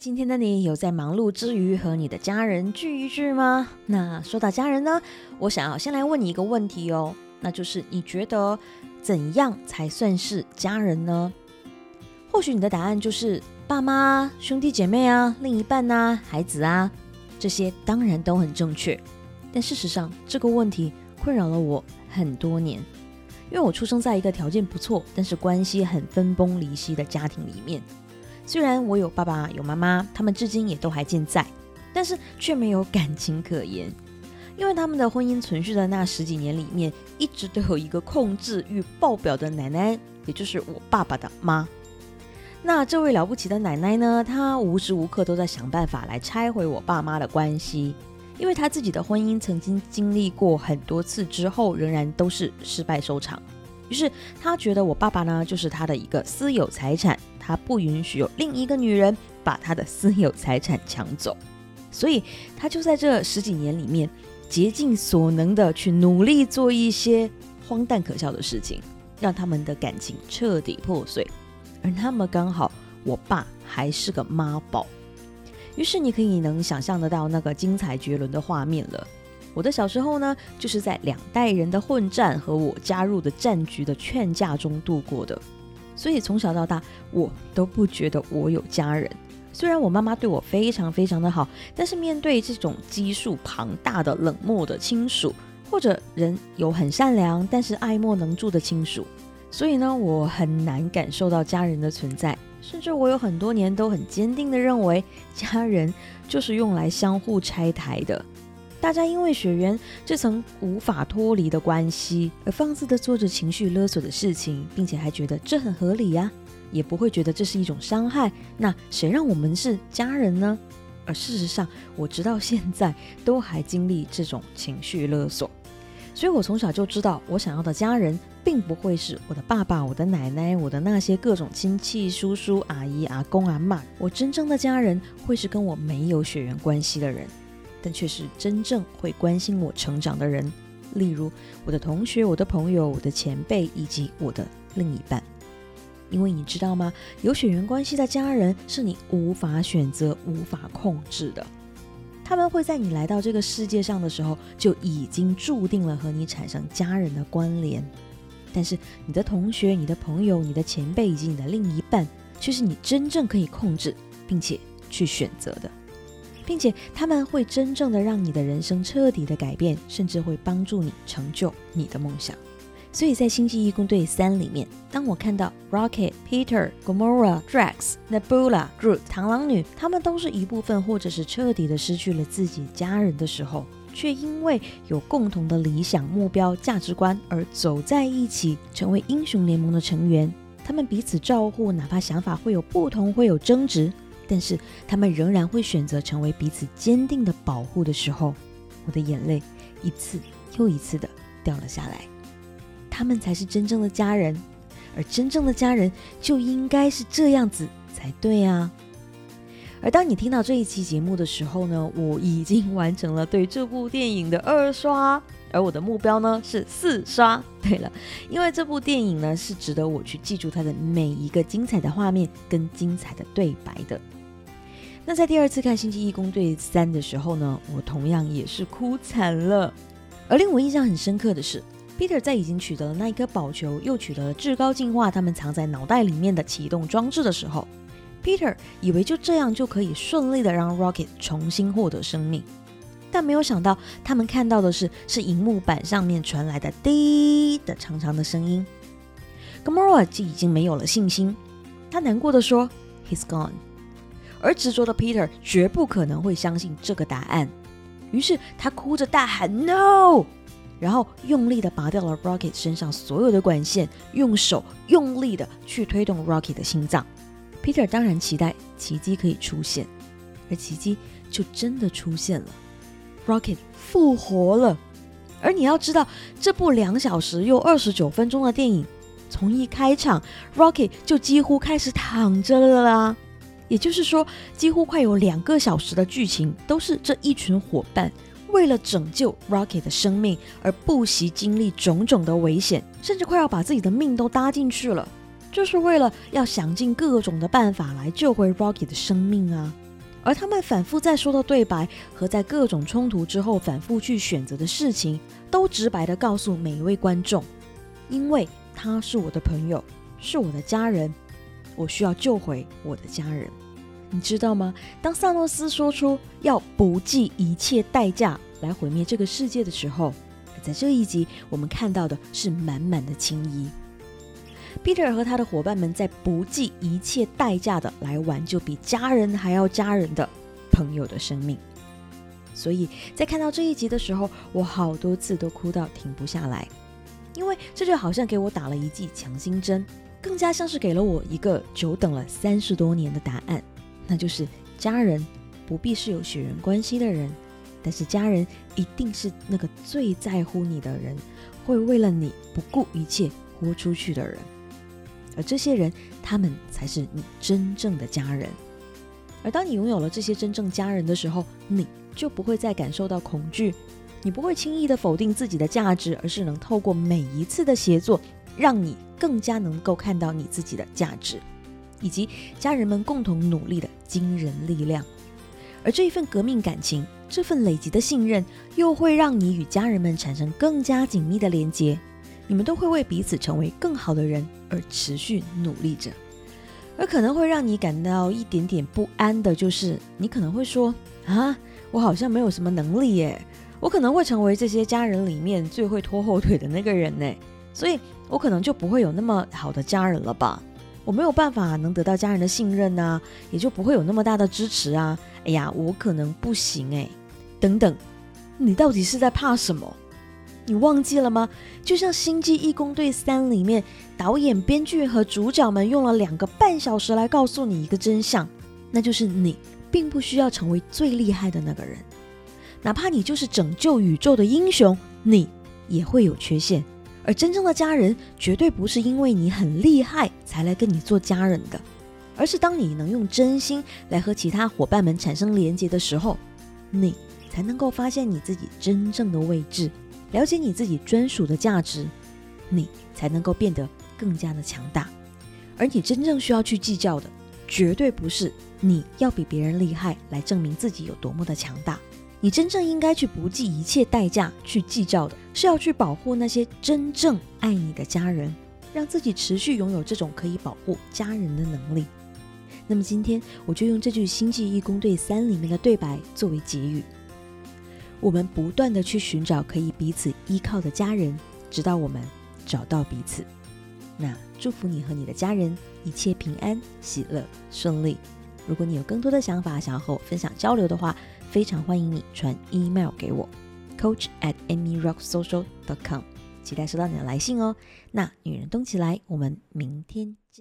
今天的你有在忙碌之余和你的家人聚一聚吗？那说到家人呢，我想要先来问你一个问题哦，那就是你觉得怎样才算是家人呢？或许你的答案就是爸妈、兄弟姐妹啊、另一半啊、孩子啊，这些当然都很正确。但事实上，这个问题困扰了我很多年，因为我出生在一个条件不错，但是关系很分崩离析的家庭里面。虽然我有爸爸有妈妈，他们至今也都还健在，但是却没有感情可言，因为他们的婚姻存续的那十几年里面，一直都有一个控制欲爆表的奶奶，也就是我爸爸的妈。那这位了不起的奶奶呢，她无时无刻都在想办法来拆毁我爸妈的关系，因为她自己的婚姻曾经经历过很多次之后，仍然都是失败收场。于是他觉得我爸爸呢，就是他的一个私有财产。他不允许有另一个女人把他的私有财产抢走，所以他就在这十几年里面竭尽所能的去努力做一些荒诞可笑的事情，让他们的感情彻底破碎。而那么刚好，我爸还是个妈宝，于是你可以能想象得到那个精彩绝伦的画面了。我的小时候呢，就是在两代人的混战和我加入的战局的劝架中度过的。所以从小到大，我都不觉得我有家人。虽然我妈妈对我非常非常的好，但是面对这种基数庞大的冷漠的亲属，或者人有很善良但是爱莫能助的亲属，所以呢，我很难感受到家人的存在。甚至我有很多年都很坚定的认为，家人就是用来相互拆台的。大家因为血缘这层无法脱离的关系而放肆的做着情绪勒索的事情，并且还觉得这很合理呀，也不会觉得这是一种伤害。那谁让我们是家人呢？而事实上，我直到现在都还经历这种情绪勒索。所以我从小就知道，我想要的家人并不会是我的爸爸、我的奶奶、我的那些各种亲戚、叔叔、阿姨、阿公、阿妈。我真正的家人会是跟我没有血缘关系的人。但却是真正会关心我成长的人，例如我的同学、我的朋友、我的前辈以及我的另一半。因为你知道吗？有血缘关系的家人是你无法选择、无法控制的。他们会在你来到这个世界上的时候就已经注定了和你产生家人的关联。但是你的同学、你的朋友、你的前辈以及你的另一半，却是你真正可以控制并且去选择的。并且他们会真正的让你的人生彻底的改变，甚至会帮助你成就你的梦想。所以在《星际义工队三》里面，当我看到 Rocket、Peter、Gamora、Drax、Nebula、Groot、螳螂女，他们都是一部分或者是彻底的失去了自己家人的时候，却因为有共同的理想、目标、价值观而走在一起，成为英雄联盟的成员。他们彼此照顾，哪怕想法会有不同，会有争执。但是他们仍然会选择成为彼此坚定的保护的时候，我的眼泪一次又一次的掉了下来。他们才是真正的家人，而真正的家人就应该是这样子才对啊！而当你听到这一期节目的时候呢，我已经完成了对这部电影的二刷，而我的目标呢是四刷。对了，因为这部电影呢是值得我去记住它的每一个精彩的画面跟精彩的对白的。那在第二次看《星际义工队三》的时候呢，我同样也是哭惨了。而令我印象很深刻的是，Peter 在已经取得了那一颗宝球，又取得了至高进化他们藏在脑袋里面的启动装置的时候，Peter 以为就这样就可以顺利的让 Rocket 重新获得生命，但没有想到他们看到的是是荧幕板上面传来的滴的长长的声音。Gamora 就已经没有了信心，他难过的说：“He's gone。”而执着的 Peter 绝不可能会相信这个答案，于是他哭着大喊 “No”，然后用力的拔掉了 Rocket 身上所有的管线，用手用力的去推动 Rocket 的心脏。Peter 当然期待奇迹可以出现，而奇迹就真的出现了，Rocket 复活了。而你要知道，这部两小时又二十九分钟的电影，从一开场，Rocket 就几乎开始躺着了啦。也就是说，几乎快有两个小时的剧情都是这一群伙伴为了拯救 Rocket 的生命而不惜经历种种的危险，甚至快要把自己的命都搭进去了，就是为了要想尽各种的办法来救回 Rocket 的生命啊！而他们反复在说的对白和在各种冲突之后反复去选择的事情，都直白的告诉每一位观众：因为他是我的朋友，是我的家人，我需要救回我的家人。你知道吗？当萨诺斯说出要不计一切代价来毁灭这个世界的时候，在这一集我们看到的是满满的情谊。彼得和他的伙伴们在不计一切代价的来挽救比家人还要家人的朋友的生命。所以在看到这一集的时候，我好多次都哭到停不下来，因为这就好像给我打了一剂强心针，更加像是给了我一个久等了三十多年的答案，那就是家人不必是有血缘关系的人，但是家人一定是那个最在乎你的人，会为了你不顾一切豁出去的人。而这些人，他们才是你真正的家人。而当你拥有了这些真正家人的时候，你就不会再感受到恐惧，你不会轻易的否定自己的价值，而是能透过每一次的协作，让你更加能够看到你自己的价值，以及家人们共同努力的惊人力量。而这一份革命感情，这份累积的信任，又会让你与家人们产生更加紧密的连接。你们都会为彼此成为更好的人而持续努力着，而可能会让你感到一点点不安的，就是你可能会说啊，我好像没有什么能力耶，我可能会成为这些家人里面最会拖后腿的那个人呢，所以我可能就不会有那么好的家人了吧？我没有办法能得到家人的信任呐，也就不会有那么大的支持啊。哎呀，我可能不行哎，等等，你到底是在怕什么？你忘记了吗？就像《星际义工队三》里面，导演、编剧和主角们用了两个半小时来告诉你一个真相，那就是你并不需要成为最厉害的那个人，哪怕你就是拯救宇宙的英雄，你也会有缺陷。而真正的家人，绝对不是因为你很厉害才来跟你做家人的，而是当你能用真心来和其他伙伴们产生连接的时候，你才能够发现你自己真正的位置。了解你自己专属的价值，你才能够变得更加的强大。而你真正需要去计较的，绝对不是你要比别人厉害来证明自己有多么的强大。你真正应该去不计一切代价去计较的，是要去保护那些真正爱你的家人，让自己持续拥有这种可以保护家人的能力。那么今天我就用这句《星际义工队三》里面的对白作为结语。我们不断的去寻找可以彼此依靠的家人，直到我们找到彼此。那祝福你和你的家人一切平安、喜乐、顺利。如果你有更多的想法想要和我分享交流的话，非常欢迎你传 email 给我，coach at amyrocksocial dot com，期待收到你的来信哦。那女人动起来，我们明天见。